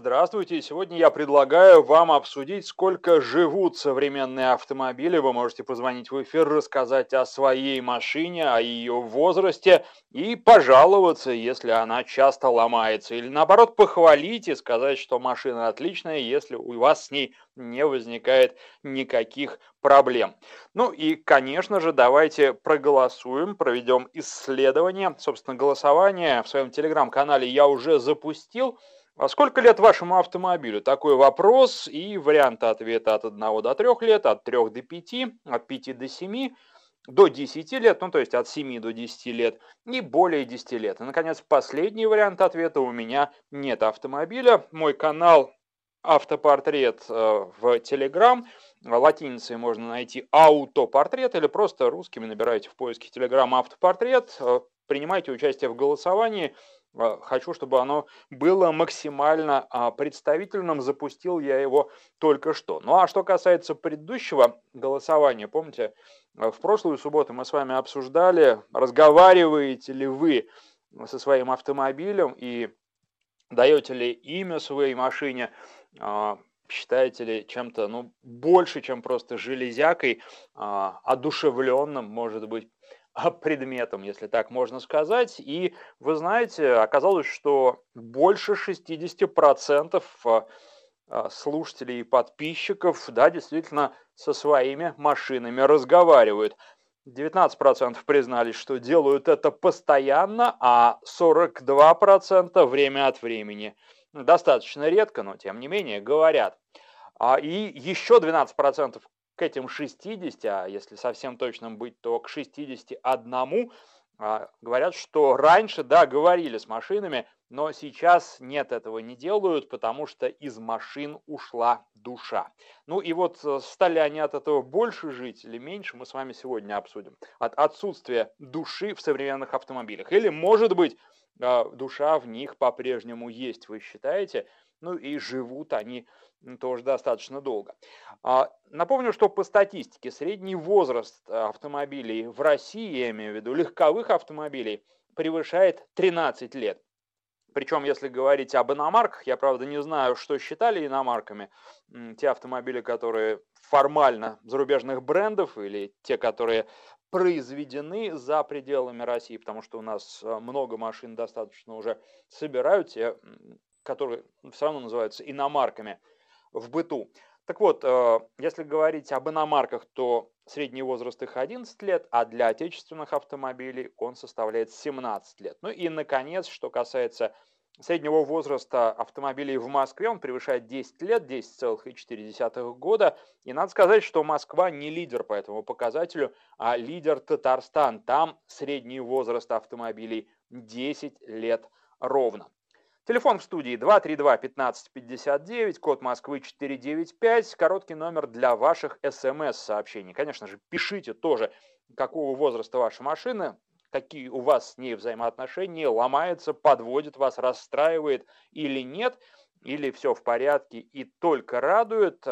Здравствуйте. Сегодня я предлагаю вам обсудить, сколько живут современные автомобили. Вы можете позвонить в эфир, рассказать о своей машине, о ее возрасте и пожаловаться, если она часто ломается. Или наоборот, похвалить и сказать, что машина отличная, если у вас с ней не возникает никаких проблем. Ну и, конечно же, давайте проголосуем, проведем исследование. Собственно, голосование в своем телеграм-канале я уже запустил. А сколько лет вашему автомобилю? Такой вопрос и варианты ответа от 1 до 3 лет, от 3 до 5, от 5 до 7, до 10 лет, ну то есть от 7 до 10 лет и более 10 лет. И, наконец, последний вариант ответа у меня нет автомобиля. Мой канал автопортрет э, в Telegram. Латиницей можно найти аутопортрет или просто русскими набираете в поиске Telegram автопортрет. Э, принимайте участие в голосовании. Э, хочу, чтобы оно было максимально а, представительным. Запустил я его только что. Ну а что касается предыдущего голосования, помните, э, в прошлую субботу мы с вами обсуждали, разговариваете ли вы со своим автомобилем и даете ли имя своей машине, а, считаете ли чем-то ну, больше, чем просто железякой, а, одушевленным, может быть, предметом, если так можно сказать. И вы знаете, оказалось, что больше 60% а, а, слушателей и подписчиков, да, действительно со своими машинами разговаривают. 19% признались, что делают это постоянно, а 42% время от времени. Достаточно редко, но тем не менее говорят. А, и еще 12% к этим 60, а если совсем точным быть, то к 61 а, говорят, что раньше, да, говорили с машинами, но сейчас нет этого не делают, потому что из машин ушла душа. Ну и вот э, стали они от этого больше жить или меньше, мы с вами сегодня обсудим. От отсутствия души в современных автомобилях. Или, может быть, а, душа в них по-прежнему есть, вы считаете? Ну и живут они тоже достаточно долго. А, напомню, что по статистике средний возраст автомобилей в России, я имею в виду легковых автомобилей, превышает 13 лет. Причем, если говорить об иномарках, я, правда, не знаю, что считали иномарками. Те автомобили, которые формально зарубежных брендов или те, которые произведены за пределами России, потому что у нас э, много машин достаточно уже собирают, те, которые все равно называются иномарками в быту. Так вот, э, если говорить об иномарках, то средний возраст их 11 лет, а для отечественных автомобилей он составляет 17 лет. Ну и, наконец, что касается среднего возраста автомобилей в Москве, он превышает 10 лет, 10,4 года. И надо сказать, что Москва не лидер по этому показателю, а лидер Татарстан. Там средний возраст автомобилей 10 лет ровно. Телефон в студии 232-1559, код Москвы 495, короткий номер для ваших смс-сообщений. Конечно же, пишите тоже, какого возраста ваша машина, какие у вас с ней взаимоотношения, ломается, подводит вас, расстраивает или нет, или все в порядке и только радует.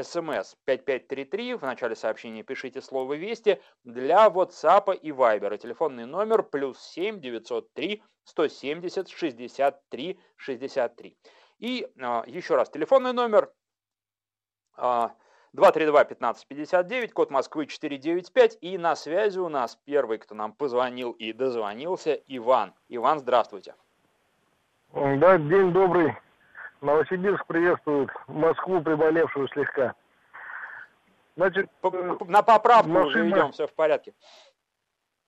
СМС 5533, в начале сообщения пишите слово «Вести» для WhatsApp и Viber. Телефонный номер плюс 7 903 170 63 63. И а, еще раз, телефонный номер а, 232-1559, код Москвы 495. И на связи у нас первый, кто нам позвонил и дозвонился, Иван. Иван, здравствуйте. Да, день добрый. Новосибирск приветствует Москву, приболевшую слегка. Значит, э, на поправку машина... уже идем, все в порядке.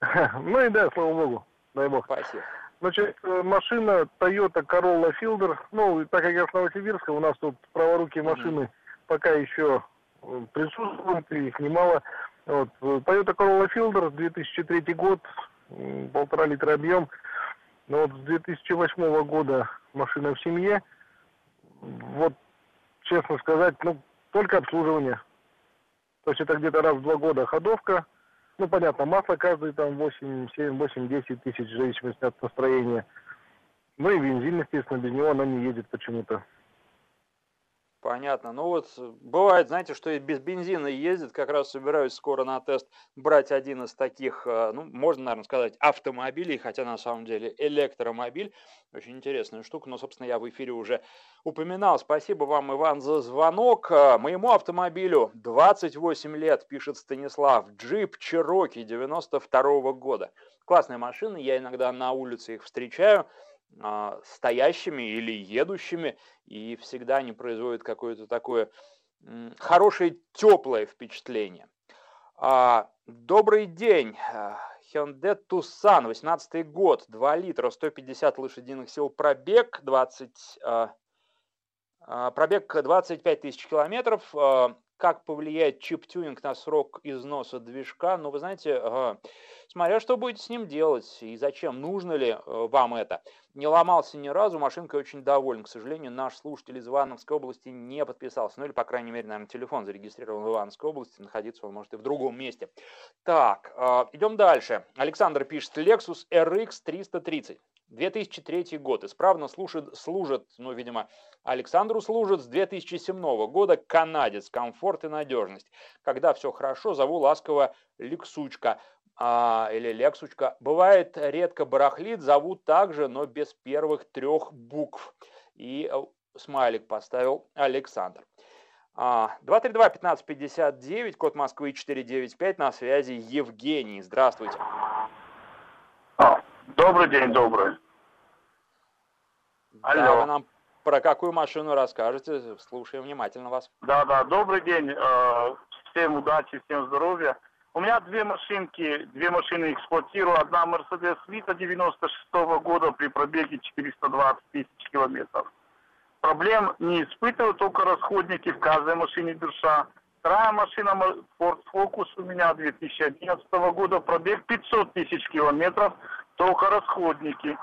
Ну и да, слава богу, дай бог. Спасибо. Значит, э, машина Toyota Corolla Fielder. Ну, так как я с Новосибирска, у нас тут праворукие машины mm-hmm. пока еще э, присутствуют, и их немало. Вот. Toyota Corolla Fielder, 2003 год, полтора литра объем. Но вот с 2008 года машина в семье – вот, честно сказать, ну, только обслуживание. То есть это где-то раз в два года ходовка. Ну, понятно, масло каждый там 8, 7, 8, 10 тысяч, в зависимости от настроения. Ну и бензин, естественно, без него она не едет почему-то. Понятно. Ну вот бывает, знаете, что и без бензина ездит. Как раз собираюсь скоро на тест брать один из таких, э, ну, можно, наверное, сказать, автомобилей, хотя на самом деле электромобиль. Очень интересная штука, но, собственно, я в эфире уже упоминал. Спасибо вам, Иван, за звонок. Э, моему автомобилю 28 лет, пишет Станислав. Джип Чироки 92 -го года. Классная машина, я иногда на улице их встречаю. А, стоящими или едущими, и всегда они производят какое-то такое хорошее теплое впечатление. А, добрый день. А, Hyundai Tucson, 18 год, 2 литра, 150 лошадиных сил, пробег 20, пробег 25 тысяч километров. Как повлияет чип-тюнинг на срок износа движка? Ну, вы знаете, смотря что будете с ним делать и зачем, нужно ли э, вам это. Не ломался ни разу, машинка очень доволен. К сожалению, наш слушатель из Ивановской области не подписался. Ну или, по крайней мере, наверное, телефон зарегистрирован в Ивановской области. Находиться он может и в другом месте. Так, э, идем дальше. Александр пишет. Lexus RX 330. 2003 год. Исправно служит, служит, ну, видимо, Александру служит с 2007 года канадец, комфорт и надежность. Когда все хорошо, зову ласково Лексучка а, или Лексучка. Бывает редко барахлит, зовут также, но без первых трех букв. И э, смайлик поставил Александр. 232-1559, а, код Москвы 495, на связи Евгений. Здравствуйте. Добрый день, добрый. Алло. Да, вы нам про какую машину расскажете? Слушаем внимательно вас. Да, да, добрый день. Э, всем удачи, всем здоровья. У меня две машинки, две машины эксплуатирую. Одна Mercedes Vita 96 -го года при пробеге 420 тысяч километров. Проблем не испытываю, только расходники в каждой машине душа. Вторая машина Ford Focus у меня 2011 года, пробег 500 тысяч километров, только расходники.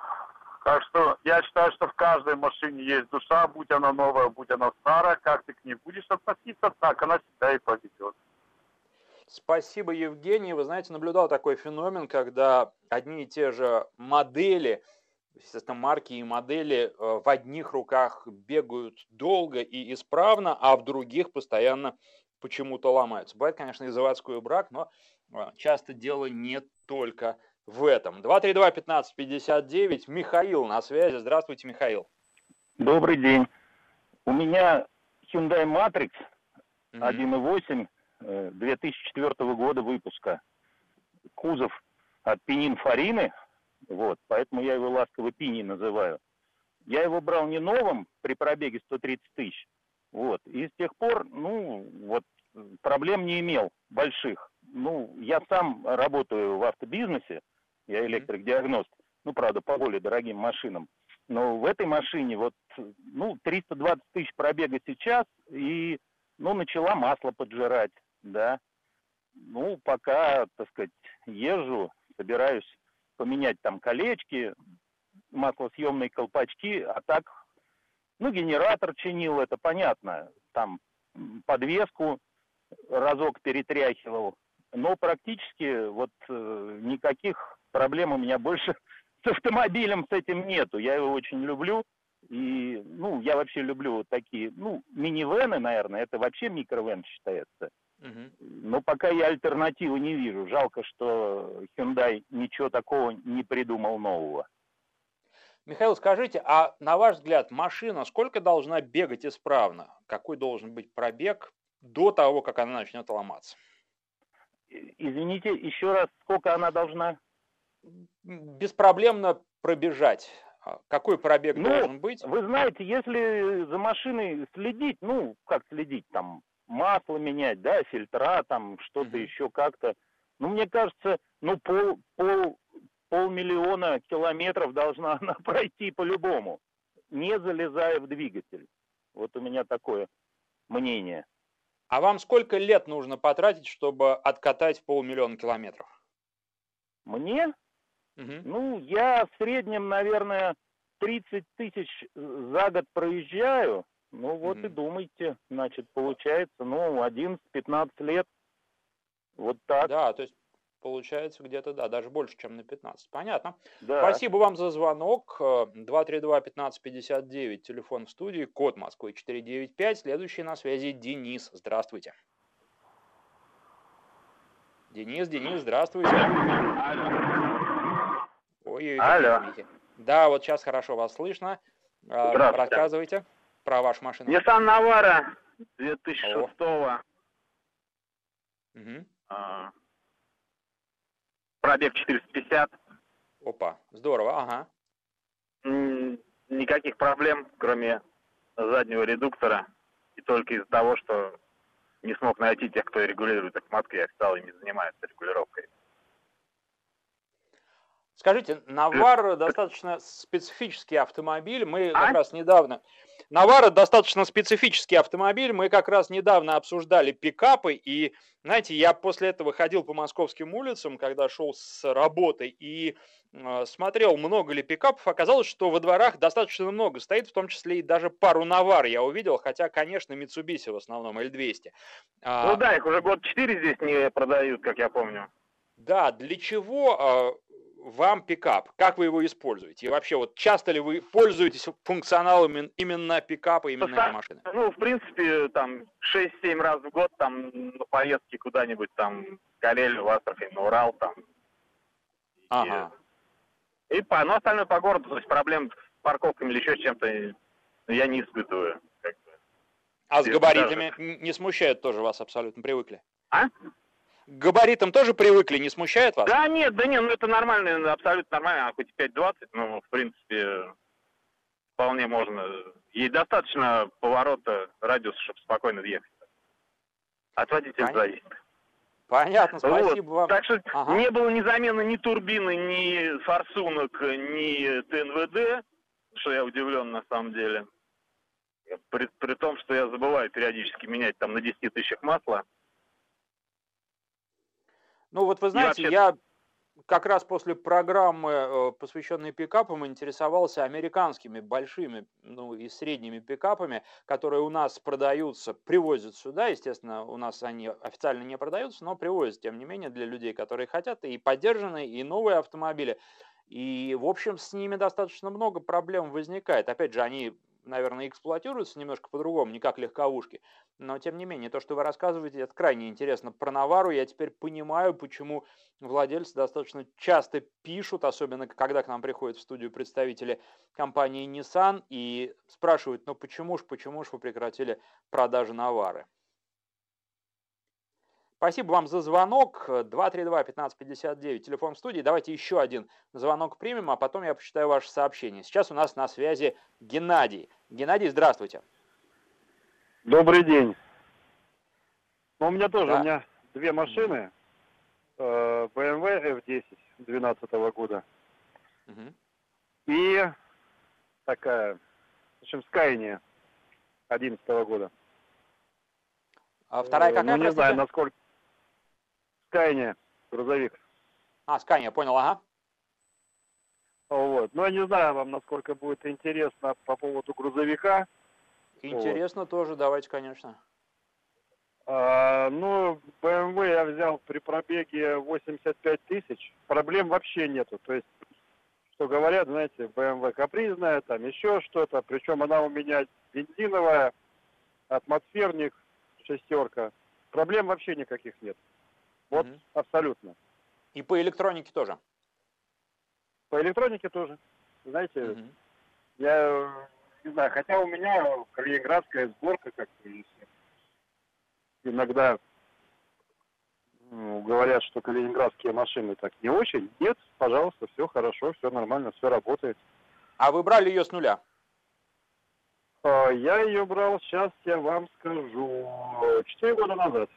Так что я считаю, что в каждой машине есть душа, будь она новая, будь она старая, как ты к ней будешь относиться, так она себя и поведет. Спасибо, Евгений. Вы знаете, наблюдал такой феномен, когда одни и те же модели, естественно, марки и модели э, в одних руках бегают долго и исправно, а в других постоянно почему-то ломаются. Бывает, конечно, и заводской брак, но э, часто дело не только в этом. 232-1559, Михаил на связи. Здравствуйте, Михаил. Добрый день. У меня Hyundai Matrix 1.8 2004 э, года выпуска. Кузов от Пининфорины, вот, поэтому я его ласково Пини называю. Я его брал не новым при пробеге 130 тысяч, вот, и с тех пор, ну, вот, проблем не имел больших. Ну, я сам работаю в автобизнесе, я электрик-диагност, ну, правда, по более дорогим машинам. Но в этой машине вот, ну, 320 тысяч пробега сейчас, и, ну, начала масло поджирать да. Ну, пока, так сказать, езжу, собираюсь поменять там колечки, маслосъемные колпачки, а так, ну, генератор чинил, это понятно, там подвеску разок перетряхивал, но практически вот э, никаких проблем у меня больше с автомобилем с этим нету. Я его очень люблю. И, ну, я вообще люблю вот такие, ну, минивены, наверное, это вообще микровен считается. Но пока я альтернативы не вижу. Жалко, что Hyundai ничего такого не придумал нового. Михаил, скажите, а на ваш взгляд, машина сколько должна бегать исправно? Какой должен быть пробег до того, как она начнет ломаться? Извините, еще раз, сколько она должна? Беспроблемно пробежать. А какой пробег ну, должен быть? Вы знаете, если за машиной следить, ну, как следить, там, масло менять, да, фильтра, там что-то mm-hmm. еще как-то. Ну, мне кажется, ну, пол, пол, полмиллиона километров должна она пройти по-любому, не залезая в двигатель. Вот у меня такое мнение. А вам сколько лет нужно потратить, чтобы откатать полмиллиона километров? Мне? Угу. Ну, я в среднем, наверное, 30 тысяч за год проезжаю. Ну вот mm-hmm. и думайте, значит, получается, ну, 11-15 лет. Вот так. Да, то есть получается где-то, да, даже больше, чем на 15. Понятно. Да. Спасибо вам за звонок. 232-1559, телефон в студии, код Москвы 495. Следующий на связи Денис. Здравствуйте. Денис, Денис, здравствуйте. Ой, Алло. извините. Да, вот сейчас хорошо вас слышно. А, Здравствуйте. Рассказывайте про вашу машину. Nissan Navara 2006 Мгм. а, пробег 450. Опа, здорово, ага. Никаких проблем, кроме заднего редуктора. И только из-за того, что не смог найти тех, кто регулирует Москве, я стал ими заниматься регулировкой. Скажите, Навара достаточно специфический автомобиль. Мы как А? раз недавно... Навара достаточно специфический автомобиль. Мы как раз недавно обсуждали пикапы. И, знаете, я после этого ходил по московским улицам, когда шел с работы, и э, смотрел, много ли пикапов. Оказалось, что во дворах достаточно много стоит, в том числе и даже пару Навар я увидел, хотя, конечно, Mitsubishi в основном, L200. А, Ну да, их уже год 4 здесь не продают, как я помню. Да, для чего а, вам пикап? Как вы его используете? И вообще, вот часто ли вы пользуетесь функционалом именно пикапа, именно этой машины? Ну, в принципе, там 6-7 раз в год там на поездки куда-нибудь там в Карелию, в Астрахань, на Урал там. Ага. И по, ну, остальное по городу, то есть проблем с парковками или еще чем-то ну, я не испытываю. как бы. А с габаритами н- не смущает тоже вас абсолютно, привыкли? А? К габаритам тоже привыкли, не смущает вас? Да нет, да нет, ну это нормально, абсолютно нормально, хоть и 5.20, ну, в принципе, вполне можно. Ей достаточно поворота радиуса, чтобы спокойно въехать. От водителя Понятно. зависит. Понятно, Вот. спасибо вам. Так что Ага. не было ни замены ни турбины, ни форсунок, ни ТНВД, что я удивлен на самом деле. При, при том, что я забываю периодически менять там на 10 тысячах масла. Ну вот вы знаете, вообще- я как раз после программы, э, посвященной пикапам, интересовался американскими большими, ну и средними пикапами, которые у нас продаются, привозят сюда. Естественно, у нас они официально не продаются, но привозят, тем не менее, для людей, которые хотят, и поддержанные, и новые автомобили. И, в общем, с ними достаточно много проблем возникает. Опять же, они, наверное, эксплуатируются немножко по-другому, не как легковушки. Но, тем не менее, то, что вы рассказываете, это крайне интересно. Про Навару я теперь понимаю, почему владельцы достаточно часто пишут, особенно когда к нам приходят в студию представители компании Nissan и спрашивают, ну почему ж, почему ж вы прекратили продажи Навары? Спасибо вам за звонок. 232-1559, телефон в студии. Давайте еще один звонок примем, а потом я почитаю ваше сообщение. Сейчас у нас на связи Геннадий. Геннадий, здравствуйте. Добрый день. Ну, у меня тоже, Да. у меня две машины. BMW F10 2012 года. Мгм. И такая, в общем, Skyline 2011 года. А вторая Э, какая, Ну, не простите? знаю, насколько... Skyline, грузовик. А, Скания, понял, ага. Вот. Ну, я не знаю вам, насколько будет интересно по поводу грузовика. Интересно тоже, давайте, конечно. А, ну, BMW я взял при пробеге 85 тысяч. Проблем вообще нету. То есть, что говорят, знаете, BMW капризная, там еще что-то. Причем она у меня бензиновая, атмосферник, шестерка. Проблем вообще никаких нет. Вот Мгм. абсолютно. И по электронике тоже. По электронике тоже. Знаете, Мгм. я не знаю, хотя у меня калининградская сборка как-то. Иногда ну, говорят, что калининградские машины так не очень. Нет, пожалуйста, все хорошо, все нормально, все работает. А вы брали ее с нуля? А, Я ее брал, сейчас я вам скажу, четыре года назад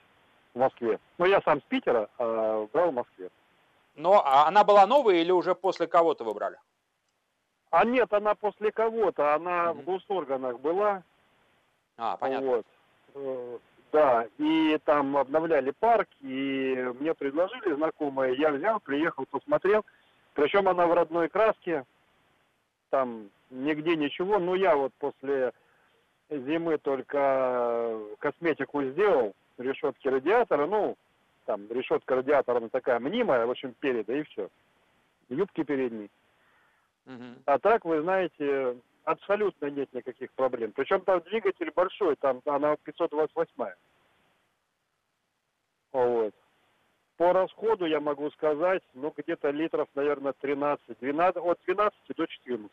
в Москве. Ну, я сам с Питера, а брал в Москве. Но а она была новая или уже после кого-то вы брали? А нет, она после кого-то, она Мгм. в госорганах была. А, понятно. Вот. Э, Да, и там обновляли парк, и мне предложили знакомые, я взял, приехал, посмотрел. Причем она в родной краске, там нигде ничего. Ну, я вот после зимы только косметику сделал, решетки радиатора, ну, там решетка радиатора, она такая мнимая, в общем, переда, и все. Юбки передней. Мгм. А так, вы знаете, абсолютно нет никаких проблем. Причем там двигатель большой, там она 528. Вот. По расходу я могу сказать, ну, где-то литров, наверное, 13, 12, от 12 до 14.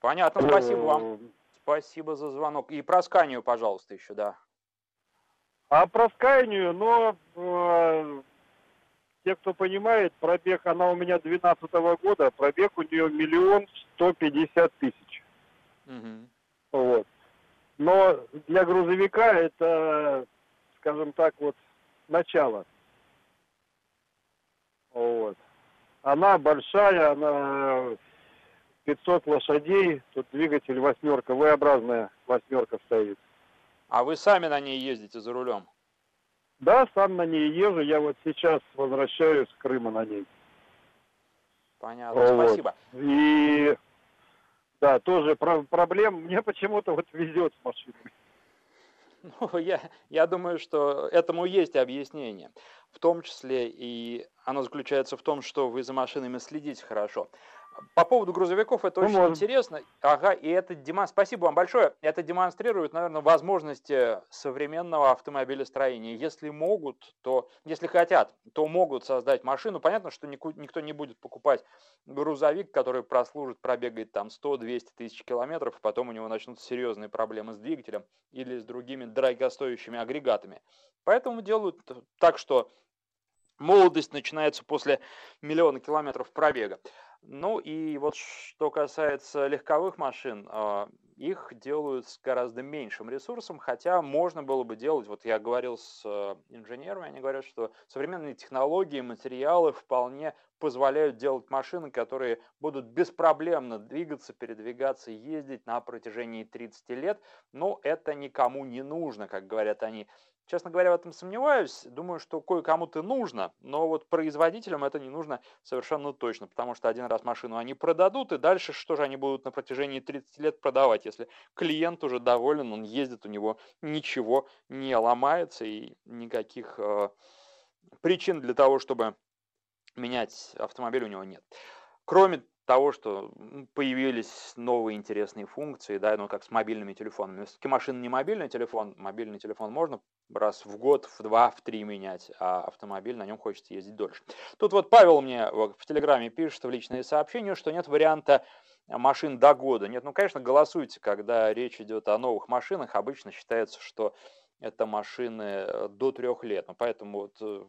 Понятно, спасибо вам. Спасибо за звонок. И про Сканию, пожалуйста, еще, да. А про Скайнию, но э, те, кто понимает, пробег, она у меня 12 года, пробег у нее миллион сто пятьдесят тысяч. Вот. Но для грузовика это, скажем так, вот начало. Вот. Она большая, она 500 лошадей, тут двигатель восьмерка, V-образная восьмерка стоит. А вы сами на ней ездите за рулем? Да, сам на ней езжу, я вот сейчас возвращаюсь с Крыма на ней. Понятно, Вот. спасибо. И да, тоже про- проблем, мне почему-то вот везет с машиной. Ну, я, я думаю, что этому есть объяснение. В том числе и оно заключается в том, что вы за машинами следите хорошо. По поводу грузовиков это Ну, очень может. интересно. Ага, и это демон... Спасибо вам большое. Это демонстрирует, наверное, возможности современного автомобилестроения. Если могут, то, если хотят, то могут создать машину. Понятно, что никто не будет покупать грузовик, который прослужит, пробегает там 100-200 тысяч километров, и потом у него начнутся серьезные проблемы с двигателем или с другими дорогостоящими агрегатами. Поэтому делают так, что молодость начинается после миллиона километров пробега. Ну и вот что касается легковых машин, а, их делают с гораздо меньшим ресурсом, хотя можно было бы делать, вот я говорил с э, инженерами, они говорят, что современные технологии, материалы вполне позволяют делать машины, которые будут беспроблемно двигаться, передвигаться, ездить на протяжении 30 лет, но это никому не нужно, как говорят они. Честно говоря, в этом сомневаюсь. Думаю, что кое-кому-то нужно, но вот производителям это не нужно совершенно точно, потому что один раз машину они продадут, и дальше что же они будут на протяжении 30 лет продавать, если клиент уже доволен, он ездит, у него ничего не ломается и никаких э, причин для того, чтобы менять автомобиль у него нет. Кроме того, что появились новые интересные функции, да, ну как с мобильными телефонами. Все-таки машина не мобильный телефон, мобильный телефон можно раз в год, в два, в три менять, а автомобиль на нем хочется ездить дольше. Тут вот Павел мне в Телеграме пишет в личные сообщения, что нет варианта машин до года. Нет, ну, конечно, голосуйте, когда речь идет о новых машинах, обычно считается, что это машины э, до трех лет. Ну, поэтому вот э,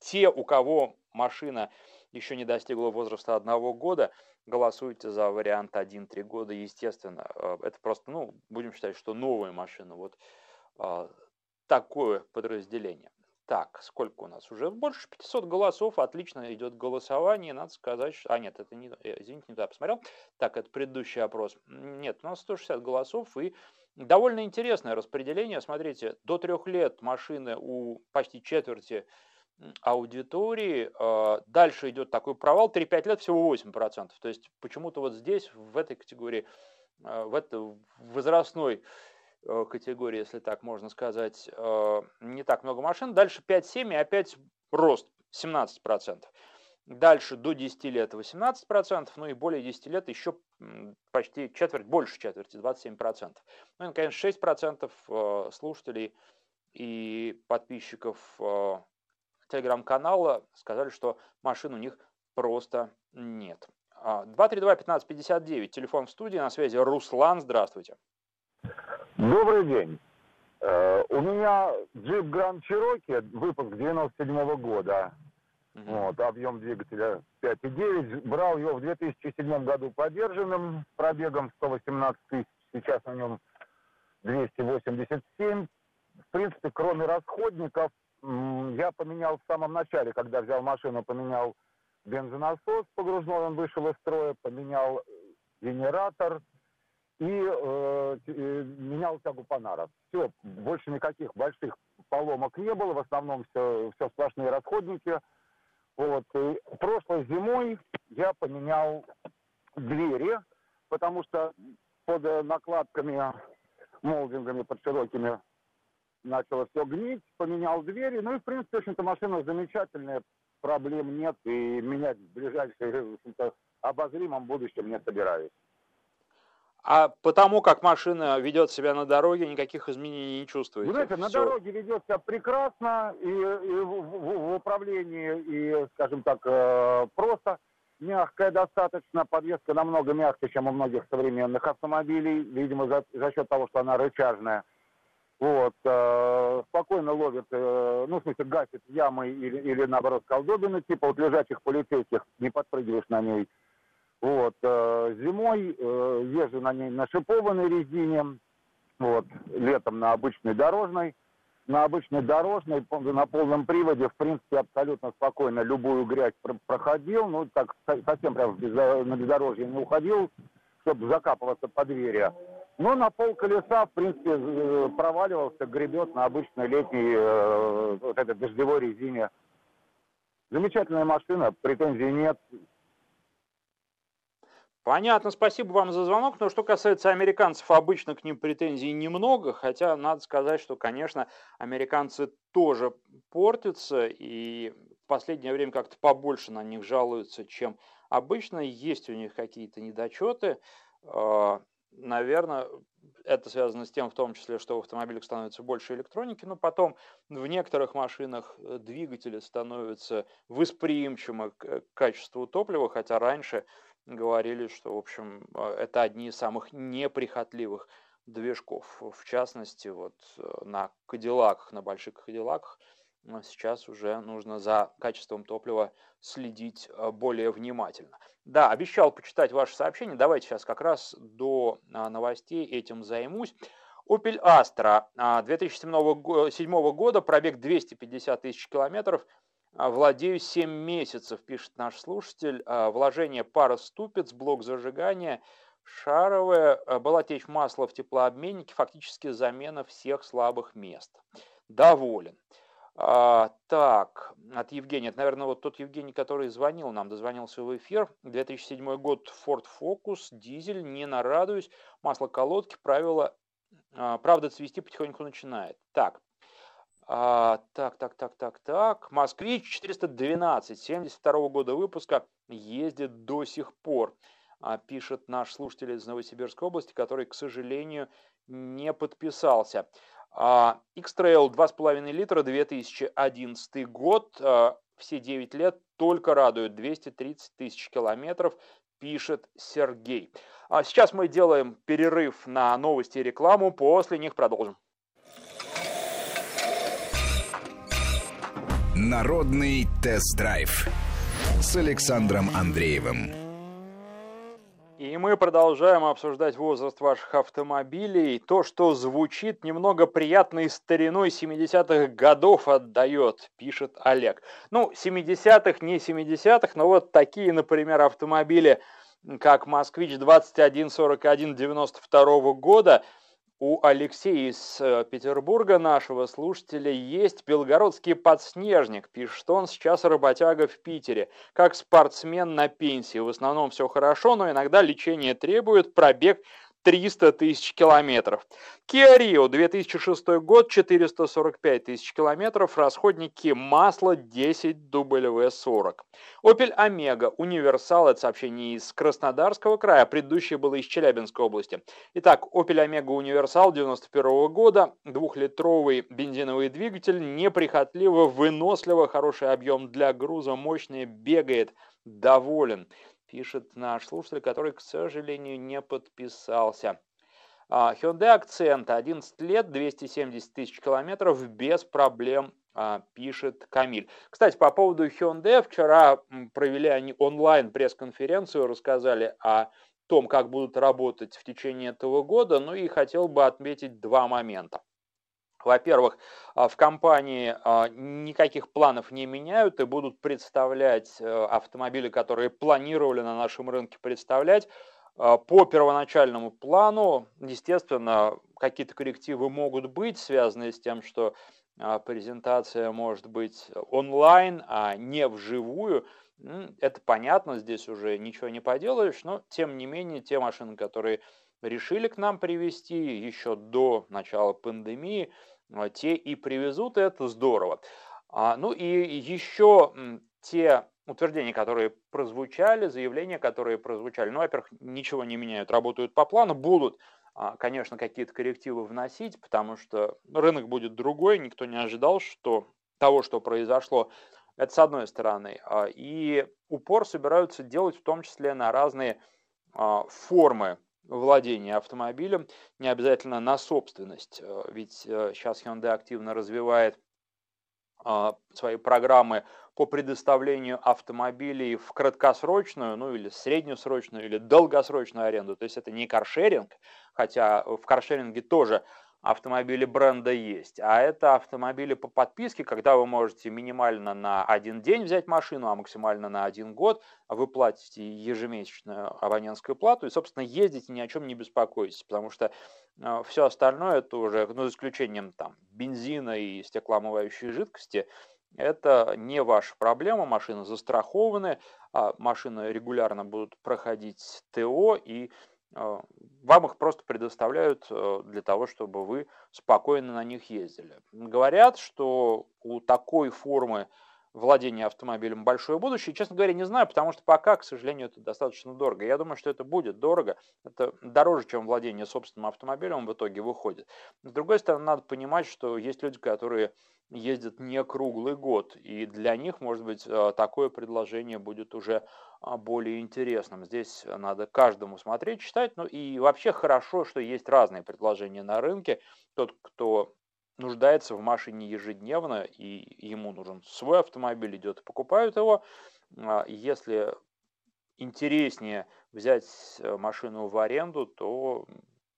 те, у кого машина еще не достигла возраста одного года, голосуйте за вариант 1-3 года, естественно. Э, Это просто, ну, будем считать, что новая машина. Вот а, такое подразделение. Так, сколько у нас уже? Больше 500 голосов, отлично идет голосование, надо сказать, что... А, нет, это не... э, Извините, не туда посмотрел. Так, это предыдущий опрос. Нет, у нас 160 голосов, и довольно интересное распределение. Смотрите, до трех лет машины у почти четверти аудитории. э, Дальше идет такой провал, 3-5 лет всего 8%. То есть почему-то вот здесь, в этой категории, э, в этой возрастной э, категории, если так можно сказать, не так много машин. Дальше 5-7 и опять рост 17%. Дальше до 10 лет 18%, ну и более 10 лет еще почти четверть, больше четверти, 27%. Ну и, конечно, 6% э, слушателей и подписчиков телеграм-канала сказали, что машин у них просто нет. А, 232-1559, телефон в студии, на связи Руслан, здравствуйте. Добрый день. Э, У меня джип Grand Cherokee, выпуск 97 года. Мгм. Вот, объем двигателя 5,9. Брал его в 2007 году подержанным, с пробегом 118 тысяч. Сейчас на нем 287. В принципе, кроме расходников, я поменял в самом начале, когда взял машину, поменял бензонасос погружной, он вышел из строя, поменял э, генератор и э, э, менял тягу панаров. Все, больше никаких больших поломок не было, в основном все, все сплошные расходники. Вот. И прошлой зимой я поменял двери, потому что под э, накладками, молдингами, под широкими начало все гнить, поменял двери. Ну и, в принципе, в общем-то, машина замечательная, проблем нет. И менять в ближайшем, в общем-то, обозримом будущем не собираюсь. А потому как машина ведет себя на дороге, никаких изменений не чувствуете? Знаете, Все. на дороге ведет себя прекрасно, и, и в, в, в управлении, и, скажем так, э, просто мягкая достаточно, подвеска намного мягче, чем у многих современных автомобилей, видимо, за, за счет того, что она рычажная. Вот, э, спокойно ловит, э, ну, в смысле, гасит ямы или, или наоборот, колдобины, типа вот лежачих полицейских, не подпрыгиваешь на ней. Вот, э, зимой э, езжу на ней на шипованной резине, вот, летом на обычной дорожной. На обычной дорожной, на полном приводе, в принципе, абсолютно спокойно любую грязь проходил, ну, так совсем прям на бездорожье не уходил, чтобы закапываться по двери. Но на пол колеса, в принципе, э, проваливался, гребет на обычной летней э, вот этой дождевой резине. Замечательная машина, претензий нет. Понятно, спасибо вам за звонок. Но что касается американцев, обычно к ним претензий немного, хотя надо сказать, что, конечно, американцы тоже портятся, и в последнее время как-то побольше на них жалуются, чем обычно. Есть у них какие-то недочеты. Наверное, это связано с тем, в том числе, что в автомобилях становится больше электроники, но потом в некоторых машинах э, двигатели становятся восприимчивы к качеству топлива, хотя раньше говорили, что, в общем, э, это одни из самых неприхотливых движков. В частности, вот э, на Кадиллаках, на больших Кадиллаках сейчас уже нужно за качеством топлива следить более внимательно. Да, обещал почитать ваши сообщения. Давайте сейчас как раз до а, новостей этим займусь. Opel Astra 2007 года, пробег 250 тысяч километров, а, владею 7 месяцев, пишет наш слушатель. А, вложение пара ступиц, блок зажигания, шаровая, была течь масла в теплообменнике, фактически замена всех слабых мест. Доволен. А, так, от Евгения. Это, наверное, вот тот Евгений, который звонил нам, дозвонился в эфир. 2007 год, Ford Focus, дизель, не нарадуюсь. Масло колодки, правило, а, правда, цвести потихоньку начинает. Так, а, так, так, так, так, так. Москвич 412, 72 года выпуска, ездит до сих пор, а, пишет наш слушатель из Новосибирской области, который, к сожалению, не подписался. А, X-Trail 2,5 литра, 2011 год, а, все 9 лет только радуют, 230 тысяч километров, пишет Сергей. А сейчас мы делаем перерыв на новости и рекламу, после них продолжим. Народный тест-драйв с Александром Андреевым. И мы продолжаем обсуждать возраст ваших автомобилей. То, что звучит немного приятной стариной 70-х годов отдает, пишет Олег. Ну, 70-х, не 70-х, но вот такие, например, автомобили, как «Москвич» 2141 92 года – у Алексея из э, Петербурга, нашего слушателя, есть белгородский подснежник. Пишет он сейчас работяга в Питере. Как спортсмен на пенсии. В основном все хорошо, но иногда лечение требует. Пробег 300 тысяч километров. Kia Rio, 2006 год, 445 тысяч километров, расходники масла 10 W40. Opel Omega, универсал, это сообщение из Краснодарского края, предыдущее было из Челябинской области. Итак, Opel Omega универсал 91 года, двухлитровый бензиновый двигатель, неприхотливо, выносливо, хороший объем для груза, мощный, бегает, доволен пишет наш слушатель, который, к сожалению, не подписался. А, Hyundai Accent, 11 лет, 270 тысяч километров, без проблем, а, пишет Камиль. Кстати, по поводу Hyundai, вчера провели они онлайн пресс-конференцию, рассказали о том, как будут работать в течение этого года, ну и хотел бы отметить два момента. Во-первых, а, в компании а, никаких планов не меняют и будут представлять э, автомобили, которые планировали на нашем рынке представлять. А, по первоначальному плану, естественно, какие-то коррективы могут быть, связанные с тем, что презентация может быть онлайн, а не вживую. Это понятно, здесь уже ничего не поделаешь, но тем не менее те машины, которые решили к нам привезти еще до начала пандемии, те и привезут, это здорово. А, ну и еще те утверждения, которые прозвучали, заявления, которые прозвучали, ну, во-первых, ничего не меняют, работают по плану, будут, а, конечно, какие-то коррективы вносить, потому что рынок будет другой, никто не ожидал, что того, что произошло, это с одной стороны. А, и упор собираются делать в том числе на разные а, формы владения автомобилем, не обязательно на собственность. Ведь сейчас Hyundai активно развивает свои программы по предоставлению автомобилей в краткосрочную, ну или среднесрочную, или долгосрочную аренду. То есть это не каршеринг, хотя в каршеринге тоже автомобили бренда есть, а это автомобили по подписке, когда вы можете минимально на один день взять машину, а максимально на один год, вы платите ежемесячную абонентскую плату. И, собственно, ездите ни о чем не беспокойтесь, потому что э, все остальное это уже, ну, за исключением там бензина и стеклоомывающей жидкости, это не ваша проблема, машины застрахованы, а машины регулярно будут проходить ТО, и вам их просто предоставляют э, для того, чтобы вы спокойно на них ездили. Говорят, что у такой формы владения автомобилем большое будущее. Честно говоря, не знаю, потому что пока, к сожалению, это достаточно дорого. Я думаю, что это будет дорого. Это дороже, чем владение собственным автомобилем в итоге выходит. С другой стороны, надо понимать, что есть люди, которые ездят не круглый год, и для них, может быть, э, такое предложение будет уже а, более интересным. Здесь надо каждому смотреть, читать, ну и вообще хорошо, что есть разные предложения на рынке. Тот, кто нуждается в машине ежедневно, и ему нужен свой автомобиль, идет и покупает его. А, если интереснее взять э, машину в аренду, то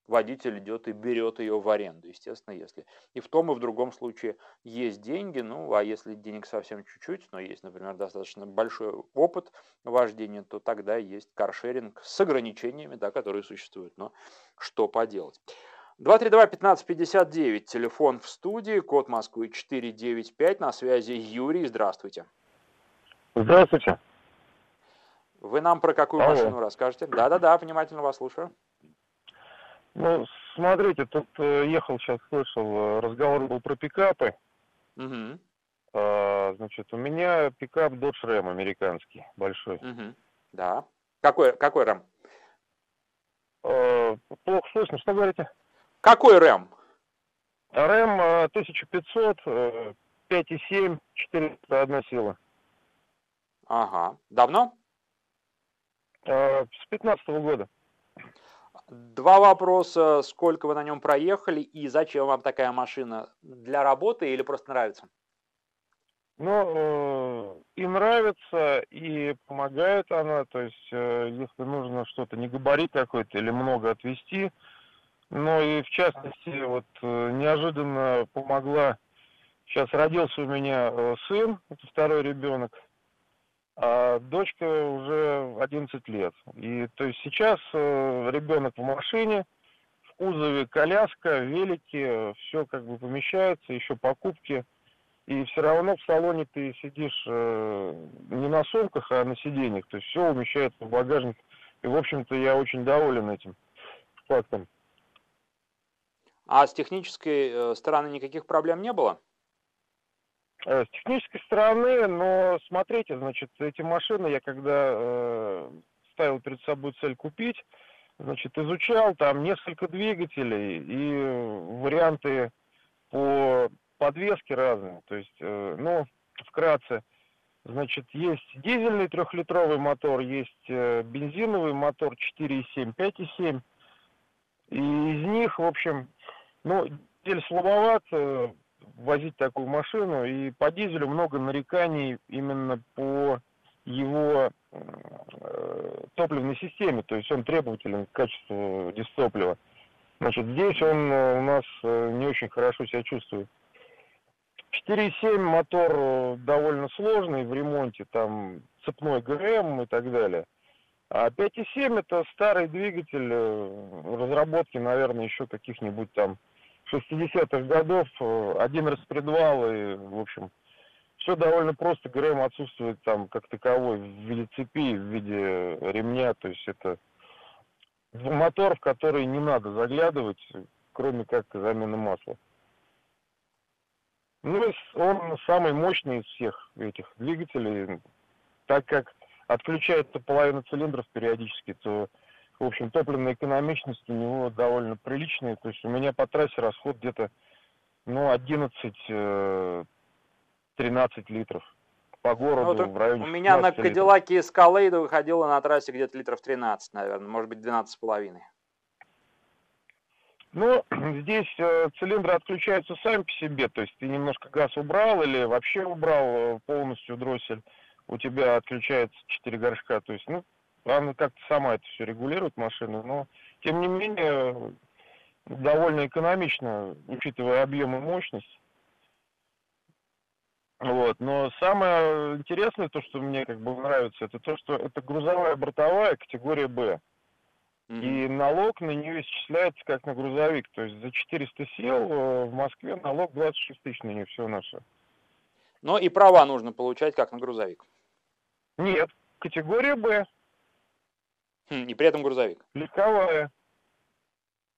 водитель идет и берет ее в аренду, естественно, если. И в том и в другом случае есть деньги, ну, а если денег совсем чуть-чуть, но есть, например, достаточно большой опыт вождения, то тогда есть каршеринг с ограничениями, да, которые существуют, но что поделать. 232-1559, телефон в студии, код Москвы 495, на связи Юрий, здравствуйте. Здравствуйте. Вы нам про какую Алло. машину расскажете? Да-да-да, внимательно вас слушаю. Ну, смотрите, тут э, ехал сейчас, слышал, э, разговор был про пикапы. Угу. А, значит, у меня пикап Dodge Ram американский, большой. Угу. Да. Какой, какой Ram? А, плохо слышно, что говорите? Какой Ram? Ram 1500, 5,7, 401 сила. Ага. Давно? А, с 15 -го года. Два вопроса. Сколько вы на нем проехали и зачем вам такая машина? Для работы или просто нравится? Ну, э, и нравится, и помогает она. То есть, э, если нужно что-то, не габарит какой-то или много отвезти. Но и в частности, вот э, неожиданно помогла. Сейчас родился у меня э, сын, это второй ребенок а дочка уже 11 лет. И то есть сейчас э, ребенок в машине, в кузове коляска, велики, все как бы помещается, еще покупки. И все равно в салоне ты сидишь не на сумках, а на сиденьях. То есть все умещается в багажник. И, в общем-то, я очень доволен этим фактом. А с технической э, стороны никаких проблем не было? Э, с технической стороны, но смотрите, значит, эти машины я когда э, ставил перед собой цель купить, значит, изучал там несколько двигателей и варианты по подвеске разные. То есть, э, ну, вкратце, значит, есть дизельный трехлитровый мотор, есть э, бензиновый мотор 4,7, 5,7. И из них, в общем, ну, дизель слабоват, э, возить такую машину, и по дизелю много нареканий именно по его э, топливной системе, то есть он требователен к качеству дистоплива. Значит, здесь он э, у нас не очень хорошо себя чувствует. 4.7 мотор довольно сложный в ремонте, там цепной ГРМ и так далее. А 5.7 это старый двигатель разработки, наверное, еще каких-нибудь там 60-х годов, э, один распредвал, и, в общем, все довольно просто. ГРМ отсутствует там как таковой в виде цепи, в виде ремня, то есть это мотор, в который не надо заглядывать, кроме как замены масла. Ну, он самый мощный из всех этих двигателей, так как отключается половина цилиндров периодически, то, в общем, топливная экономичность у него довольно приличная. То есть у меня по трассе расход где-то, ну, 11-13 литров. По городу ну, в районе У меня на. Кадиллаке Escalade выходило на трассе где-то литров 13, наверное, может быть, 12 с половиной. Ну, здесь э, цилиндры отключаются сами по себе, то есть ты немножко газ убрал или вообще убрал э, полностью дроссель, у тебя отключается 4 горшка, то есть, ну, она как-то сама это все регулирует, машина, но, тем не менее, довольно экономично, учитывая объем и мощность. Вот. Но самое интересное, то, что мне как бы нравится, это то, что это грузовая бортовая категория Б. И налог на нее исчисляется как на грузовик. То есть за 400 сел э, в Москве налог 26 тысяч на нее все наше. Но и права нужно получать как на грузовик. Нет, категория Б. Хм, и при этом грузовик. Легковая.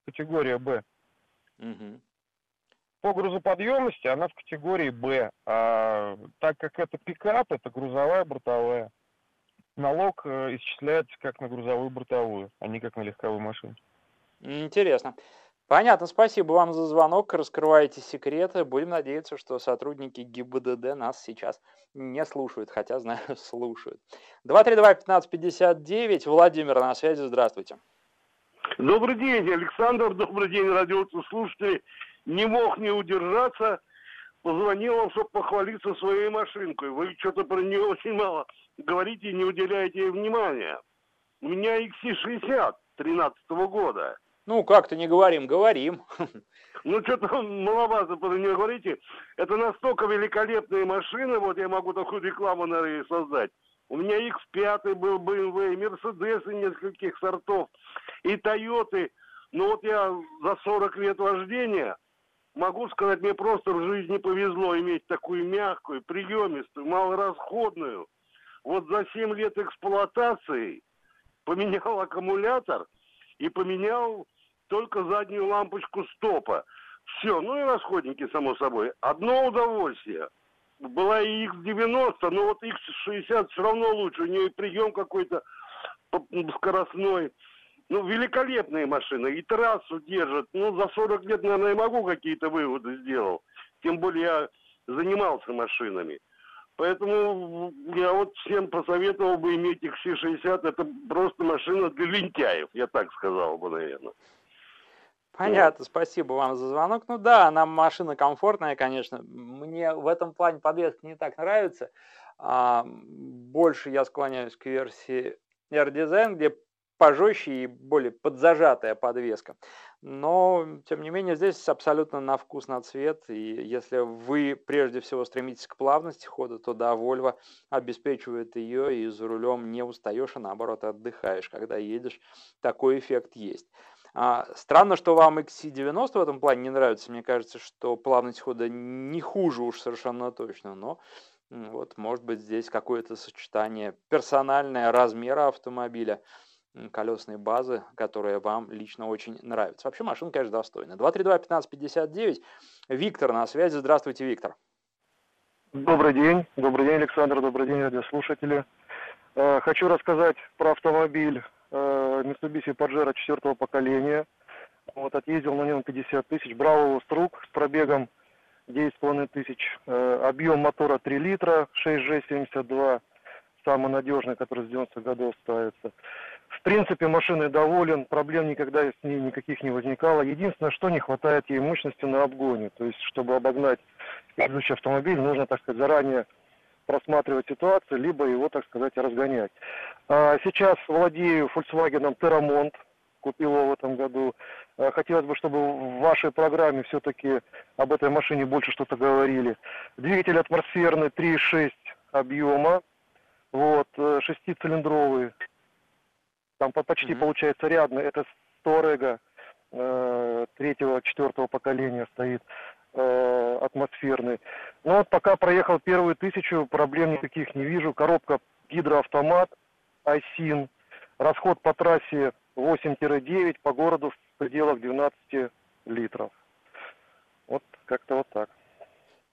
Категория Б. Угу. По грузоподъемности она в категории Б. А так как это пикап, это грузовая бортовая налог э, исчисляется как на грузовую бортовую, а не как на легковую машину. Интересно. Понятно, спасибо вам за звонок, раскрываете секреты. Будем надеяться, что сотрудники ГИБДД нас сейчас не слушают, хотя, знаю, слушают. 232-1559, Владимир на связи, здравствуйте. Добрый день, Александр, добрый день, радиослушатели. Не мог не удержаться, позвонил вам, чтобы похвалиться своей машинкой. Вы что-то про нее очень мало говорите и не уделяете ей внимания. У меня XC60 13 -го года. Ну, как-то не говорим, говорим. Ну, что-то маловато нее говорите. Это настолько великолепные машины, вот я могу такую рекламу, наверное, создать. У меня X5 был BMW, Mercedes нескольких сортов, и Toyota. Ну вот я за 40 лет вождения могу сказать, мне просто в жизни повезло иметь такую мягкую, приемистую, малорасходную, вот за 7 лет эксплуатации поменял аккумулятор и поменял только заднюю лампочку стопа. Все, ну и расходники, само собой. Одно удовольствие. Была и X90, но вот X60 все равно лучше. У нее прием какой-то скоростной. Ну, великолепные машины. И трассу держат. Ну, за 40 лет, наверное, я могу какие-то выводы сделал. Тем более я занимался машинами. Поэтому я вот всем посоветовал бы иметь XC60. Это просто машина для лентяев, я так сказал бы, наверное. Понятно, вот. спасибо вам за звонок. Ну да, она машина комфортная, конечно. Мне в этом плане подвеска не так нравится. А, больше я склоняюсь к версии R-Design, где пожестче и более подзажатая подвеска. Но, тем не менее, здесь абсолютно на вкус, на цвет. И если вы прежде всего стремитесь к плавности хода, то да, Volvo обеспечивает ее, и за рулем не устаешь, а наоборот отдыхаешь. Когда едешь, такой эффект есть. А, странно, что вам XC90 в этом плане не нравится. Мне кажется, что плавность хода не хуже уж совершенно точно. Но вот, может быть, здесь какое-то сочетание персональное размера автомобиля – колесной базы, которая вам лично очень нравится. Вообще машина, конечно, достойная. 232-1559. Виктор на связи. Здравствуйте, Виктор. Добрый день. Добрый день, Александр. Добрый день, радиослушатели. Э, хочу рассказать про автомобиль э, Mitsubishi Pajero четвертого поколения. Вот, отъездил на нем 50 тысяч. Брал его с пробегом 9,5 тысяч. Э, объем мотора 3 литра, 6G72. Самый надежный, который с 90-х годов ставится. В принципе, машиной доволен, проблем никогда с ней никаких не возникало. Единственное, что не хватает ей мощности на обгоне. То есть, чтобы обогнать предыдущий автомобиль, нужно, так сказать, заранее просматривать ситуацию, либо его, так сказать, разгонять. А сейчас владею Volkswagen Terramont, купил его в этом году. А хотелось бы, чтобы в вашей программе все-таки об этой машине больше что-то говорили. Двигатель атмосферный 3,6 объема, вот, э, шестицилиндровый, там почти mm-hmm. получается рядно. Это Торега э, третьего, четвертого поколения стоит э, атмосферный. Ну вот пока проехал первую тысячу, проблем никаких не вижу. Коробка гидроавтомат, Айсин. Расход по трассе 8-9, по городу в пределах 12 литров. Вот как-то вот так.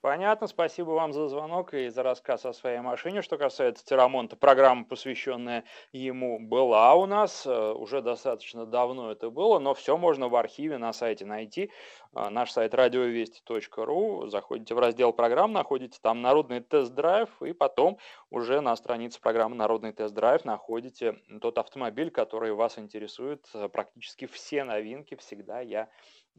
Понятно, спасибо вам за звонок и за рассказ о своей машине. Что касается Терамонта, программа, посвященная ему, была у нас. Э, уже достаточно давно это было, но все можно в архиве на сайте найти. Э, наш сайт радиовести.ру. Заходите в раздел программ, находите там «Народный тест-драйв», и потом уже на странице программы «Народный тест-драйв» находите тот автомобиль, который вас интересует. Э, практически все новинки всегда я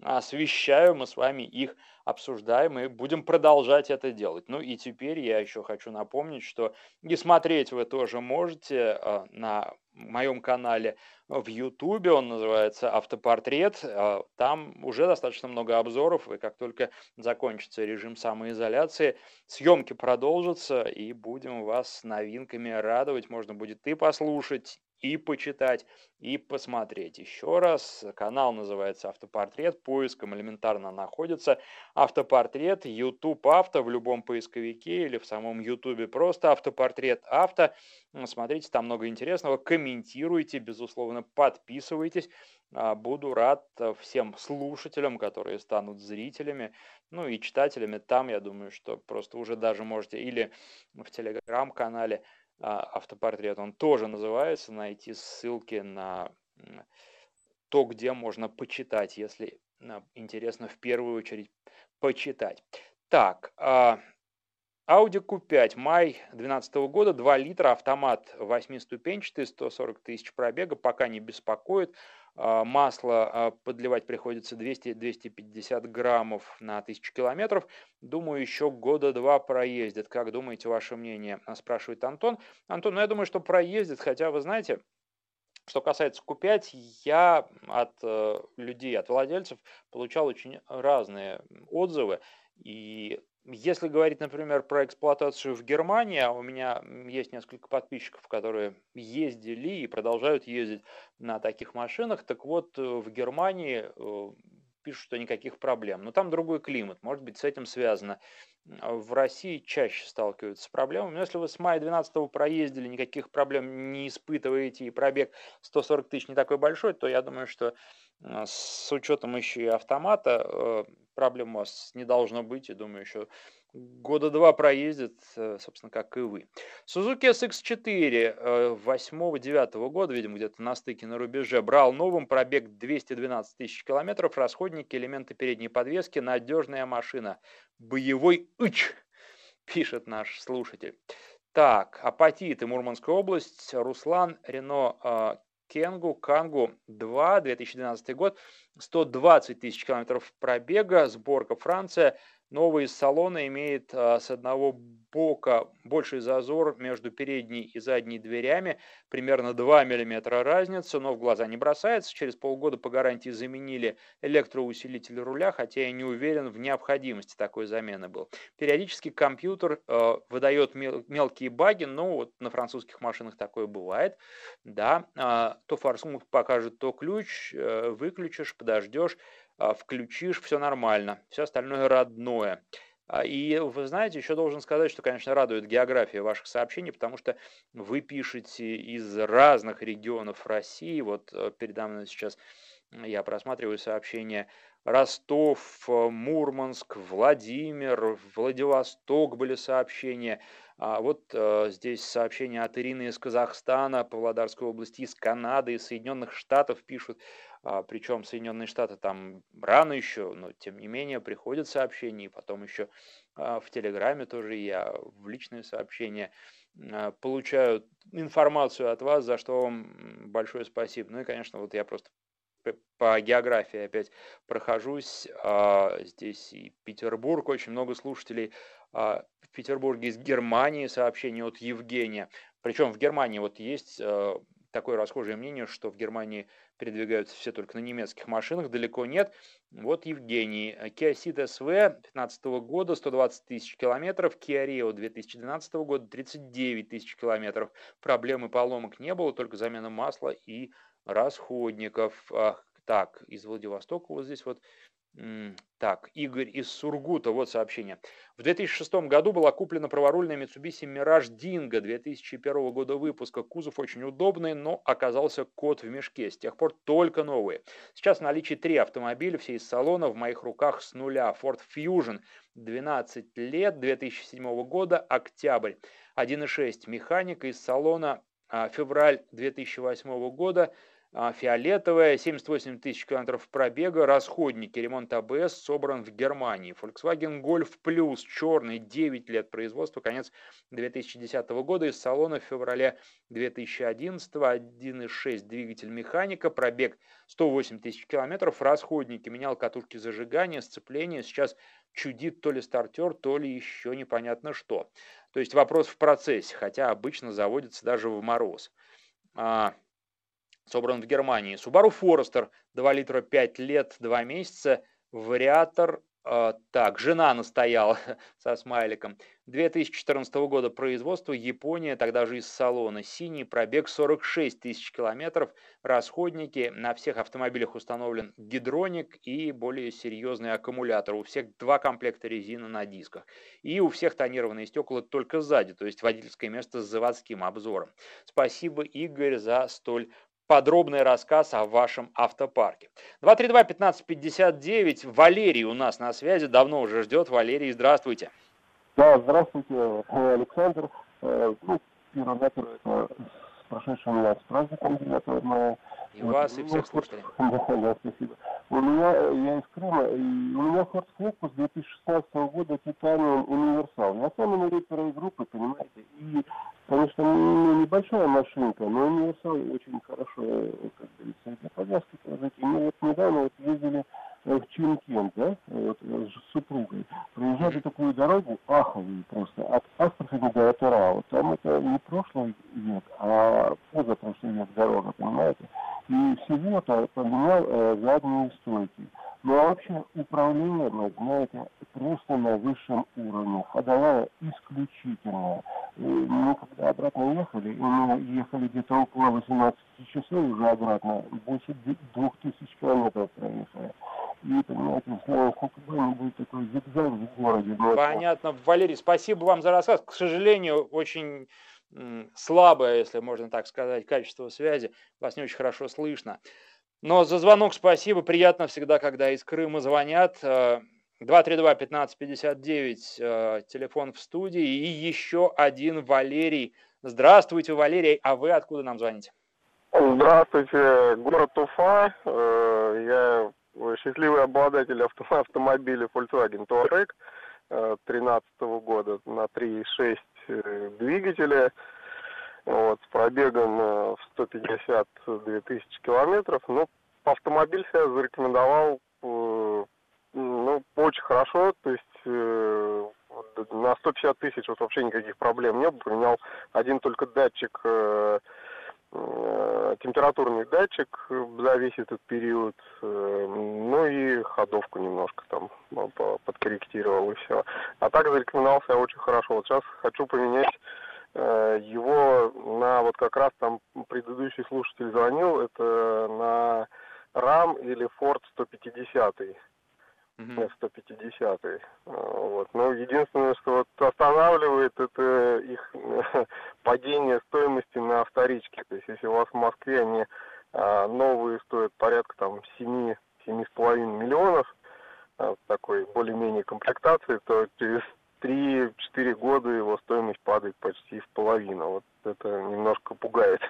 освещаю, мы с вами их обсуждаем и будем продолжать это делать. Ну и теперь я еще хочу напомнить, что и смотреть вы тоже можете а, на моем канале в Ютубе, он называется «Автопортрет». А, там уже достаточно много обзоров, и как только закончится режим самоизоляции, съемки продолжатся, и будем вас новинками радовать. Можно будет и послушать, и почитать, и посмотреть. Еще раз, канал называется «Автопортрет», поиском элементарно находится «Автопортрет», YouTube «Авто» в любом поисковике или в самом YouTube просто «Автопортрет Авто». Смотрите, там много интересного, комментируйте, безусловно, подписывайтесь. А, буду рад всем слушателям, которые станут зрителями, ну и читателями. Там, я думаю, что просто уже даже можете или в телеграм-канале, автопортрет, он тоже называется, найти ссылки на то, где можно почитать, если интересно в первую очередь почитать. Так, а, Audi Q5, май 2012 года, 2 литра, автомат 8-ступенчатый, 140 тысяч пробега, пока не беспокоит. А, масло а, подливать приходится 200-250 граммов на 1000 километров. Думаю, еще года два проездит. Как думаете, ваше мнение? Спрашивает Антон. Антон, ну я думаю, что проездит, хотя вы знаете, что касается Q5, я от э, людей, от владельцев получал очень разные отзывы. И если говорить, например, про эксплуатацию в Германии, а у меня есть несколько подписчиков, которые ездили и продолжают ездить на таких машинах, так вот, э, в Германии э, пишут, что никаких проблем. Но там другой климат, может быть, с этим связано. В России чаще сталкиваются с проблемами. Но если вы с мая 12 проездили, никаких проблем не испытываете, и пробег 140 тысяч не такой большой, то я думаю, что с учетом еще и автомата проблем у вас не должно быть, и думаю, еще года два проездит, э, собственно, как и вы. Suzuki SX4 8-9 года, видимо, где-то на стыке на рубеже, брал новым, пробег 212 тысяч километров, расходники, элементы передней подвески, надежная машина. Боевой ыч, пишет наш слушатель. Так, апатит и Мурманская область, Руслан, Рено э, Кенгу, Кангу 2, 2012 год, 120 тысяч километров пробега, сборка Франция, Новый салон имеет а, с одного бока больший зазор между передней и задней дверями, примерно 2 мм разница, но в глаза не бросается. Через полгода по гарантии заменили электроусилитель руля, хотя я не уверен в необходимости такой замены был. Периодически компьютер э, выдает мел мелкие баги, но вот на французских машинах такое бывает. Да, э, то форсунок покажет, то ключ, э, выключишь, подождешь. А, включишь, все нормально, все остальное родное. А, и вы знаете, еще должен сказать, что, конечно, радует география ваших сообщений, потому что вы пишете из разных регионов России. Вот э, передо мной сейчас я просматриваю сообщения Ростов, Мурманск, Владимир, Владивосток были сообщения. А вот э, здесь сообщения от Ирины из Казахстана, Павлодарской области, из Канады, из Соединенных Штатов пишут. А, причем Соединенные Штаты там рано еще, но тем не менее приходят сообщения, и потом еще а, в Телеграме тоже я в личные сообщения а, получаю информацию от вас, за что вам большое спасибо. Ну и, конечно, вот я просто по географии опять прохожусь. Здесь и Петербург, очень много слушателей. В Петербурге из Германии сообщение от Евгения. Причем в Германии вот есть такое расхожее мнение, что в Германии передвигаются все только на немецких машинах, далеко нет. Вот Евгений. Kia Ceed SV 2015 года 120 тысяч километров, Kia Rio 2012 года 39 тысяч километров. Проблем и поломок не было, только замена масла и расходников. Так, из Владивостока вот здесь вот Так, Игорь из Сургута, вот сообщение. В 2006 году была куплена праворульная Mitsubishi Mirage Dingo 2001 года выпуска. Кузов очень удобный, но оказался кот в мешке. С тех пор только новые. Сейчас в наличии три автомобиля, все из салона, в моих руках с нуля. Ford Fusion, 12 лет, 2007 года, октябрь. 1.6 механика из салона, а, февраль 2008 года, фиолетовая, 78 тысяч километров пробега, расходники, ремонт АБС собран в Германии. Volkswagen Golf Plus, черный, 9 лет производства, конец 2010 года, из салона в феврале 2011, 1.6 двигатель механика, пробег 108 тысяч километров, расходники, менял катушки зажигания, сцепления, сейчас чудит то ли стартер, то ли еще непонятно что. То есть вопрос в процессе, хотя обычно заводится даже в мороз. А, собран в Германии. Subaru Forester 2 литра 5 лет 2 месяца. Вариатор, э, так, жена настояла со смайликом. 2014 года производства, Япония, тогда же из салона. Синий пробег 46 тысяч километров. Расходники. На всех автомобилях установлен гидроник и более серьезный аккумулятор. У всех два комплекта резины на дисках. И у всех тонированные стекла только сзади, то есть водительское место с заводским обзором. Спасибо, Игорь, за столь подробный рассказ о вашем автопарке. 232-1559. Валерий у нас на связи, давно уже ждет. Валерий, здравствуйте. Да, здравствуйте, Александр. Э, ну, первое, это с прошедшим нас праздником 9 мая. И вот, вас, и всех слушателей. Да, да, спасибо. У меня, я из Крыма, и у меня Ford Focus 2016 года Titanium Универсал. Я сам инвалид второй группы, понимаете, и, конечно, ну, небольшая машинка, но Универсал очень хорошо, как говорится, для повязки положить. И мы вот недавно вот ездили в Чимкент, да, вот, с супругой. Проезжали такую дорогу, аховую просто, от Астрахани до Атырау. Там это не прошлый век, а позапрошлый век дорога, понимаете? И всего-то поменял э, задние стойки. Ну а вообще управление, знаете, просто на высшем уровне. Ходовая исключительная. Мы когда обратно ехали, мы ехали где-то около 18 часов уже обратно, больше 2000 километров проехали. И, понимаете, сколько времени будет такой зигзаг в городе. Понятно. Валерий, спасибо вам за рассказ. К сожалению, очень слабое, если можно так сказать, качество связи. Вас не очень хорошо слышно. Но за звонок спасибо. Приятно всегда, когда из Крыма звонят. 232-1559, э, э, телефон в студии. И еще один Валерий. Здравствуйте, Валерий. А вы откуда нам звоните? Здравствуйте, город Уфа. Э, я счастливый обладатель авто, автомобиля Volkswagen Touareg 2013 года на 3.6 э, двигателя вот, с пробегом э, в 152 тысячи километров. Ну, автомобиль себя зарекомендовал э, ну, очень хорошо, то есть на 150 тысяч вот вообще никаких проблем не было. Поменял один только датчик Э, температурный датчик за весь этот период, э, ну и ходовку немножко там подкорректировал и все. А так зарекомендовался очень хорошо. Вот сейчас хочу поменять э, его на вот как раз там предыдущий слушатель звонил, это на RAM или Ford 150 mm 150 -й. Вот. Но единственное, что вот останавливает, это их падение стоимости на вторичке. То есть если у вас в Москве они а, новые стоят порядка там 7 7,5 миллионов а, такой более-менее комплектации, то через 3-4 года его стоимость падает почти в половину. Вот это немножко пугает.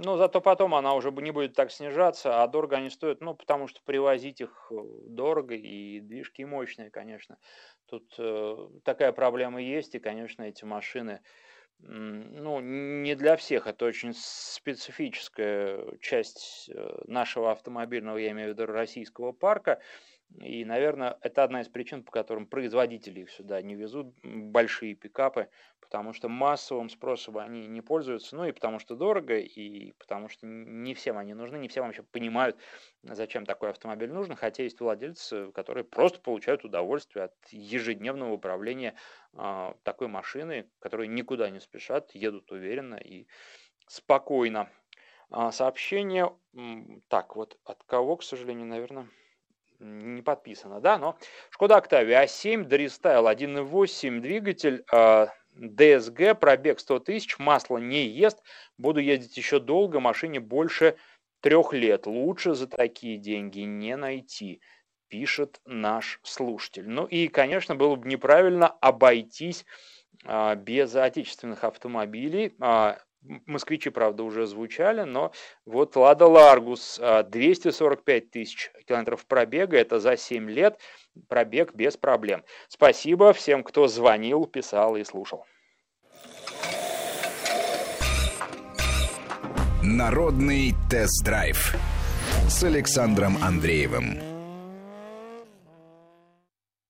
Но зато потом она уже не будет так снижаться, а дорого они стоят, ну, потому что привозить их э, дорого и движки мощные, конечно. Тут э, такая проблема есть, и, конечно, эти машины, ну, не для всех, это очень специфическая часть э, нашего автомобильного, я имею в виду, российского парка. И, наверное, это одна из причин, по которым производители их сюда не везут, большие пикапы, потому что массовым спросом они не пользуются, ну и потому что дорого, и потому что не всем они нужны, не все вообще понимают, зачем такой автомобиль нужен, хотя есть владельцы, которые просто получают удовольствие от ежедневного управления э, такой машиной, которые никуда не спешат, едут уверенно и спокойно. А, сообщение, так, вот от кого, к сожалению, наверное не подписано, да, но Шкода Октавия А7, Дорестайл 1.8 двигатель, DSG, пробег 100 тысяч, масло не ест, буду ездить еще долго, машине больше трех лет, лучше за такие деньги не найти, пишет наш слушатель. Ну и, конечно, было бы неправильно обойтись а, без отечественных автомобилей. А, москвичи, правда, уже звучали, но вот Лада Ларгус 245 тысяч километров пробега, это за 7 лет, пробег без проблем. Спасибо всем, кто звонил, писал и слушал. Народный тест-драйв с Александром Андреевым.